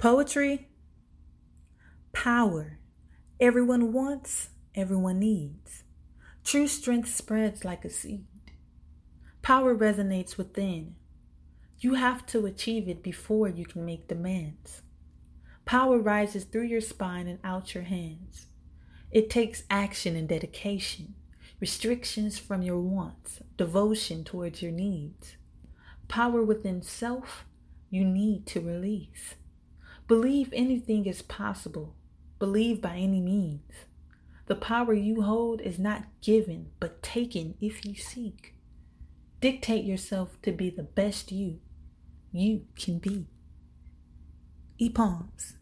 Poetry, power. Everyone wants, everyone needs. True strength spreads like a seed. Power resonates within. You have to achieve it before you can make demands. Power rises through your spine and out your hands. It takes action and dedication, restrictions from your wants, devotion towards your needs. Power within self you need to release. Believe anything is possible. Believe by any means. The power you hold is not given, but taken if you seek. Dictate yourself to be the best you you can be. E palms.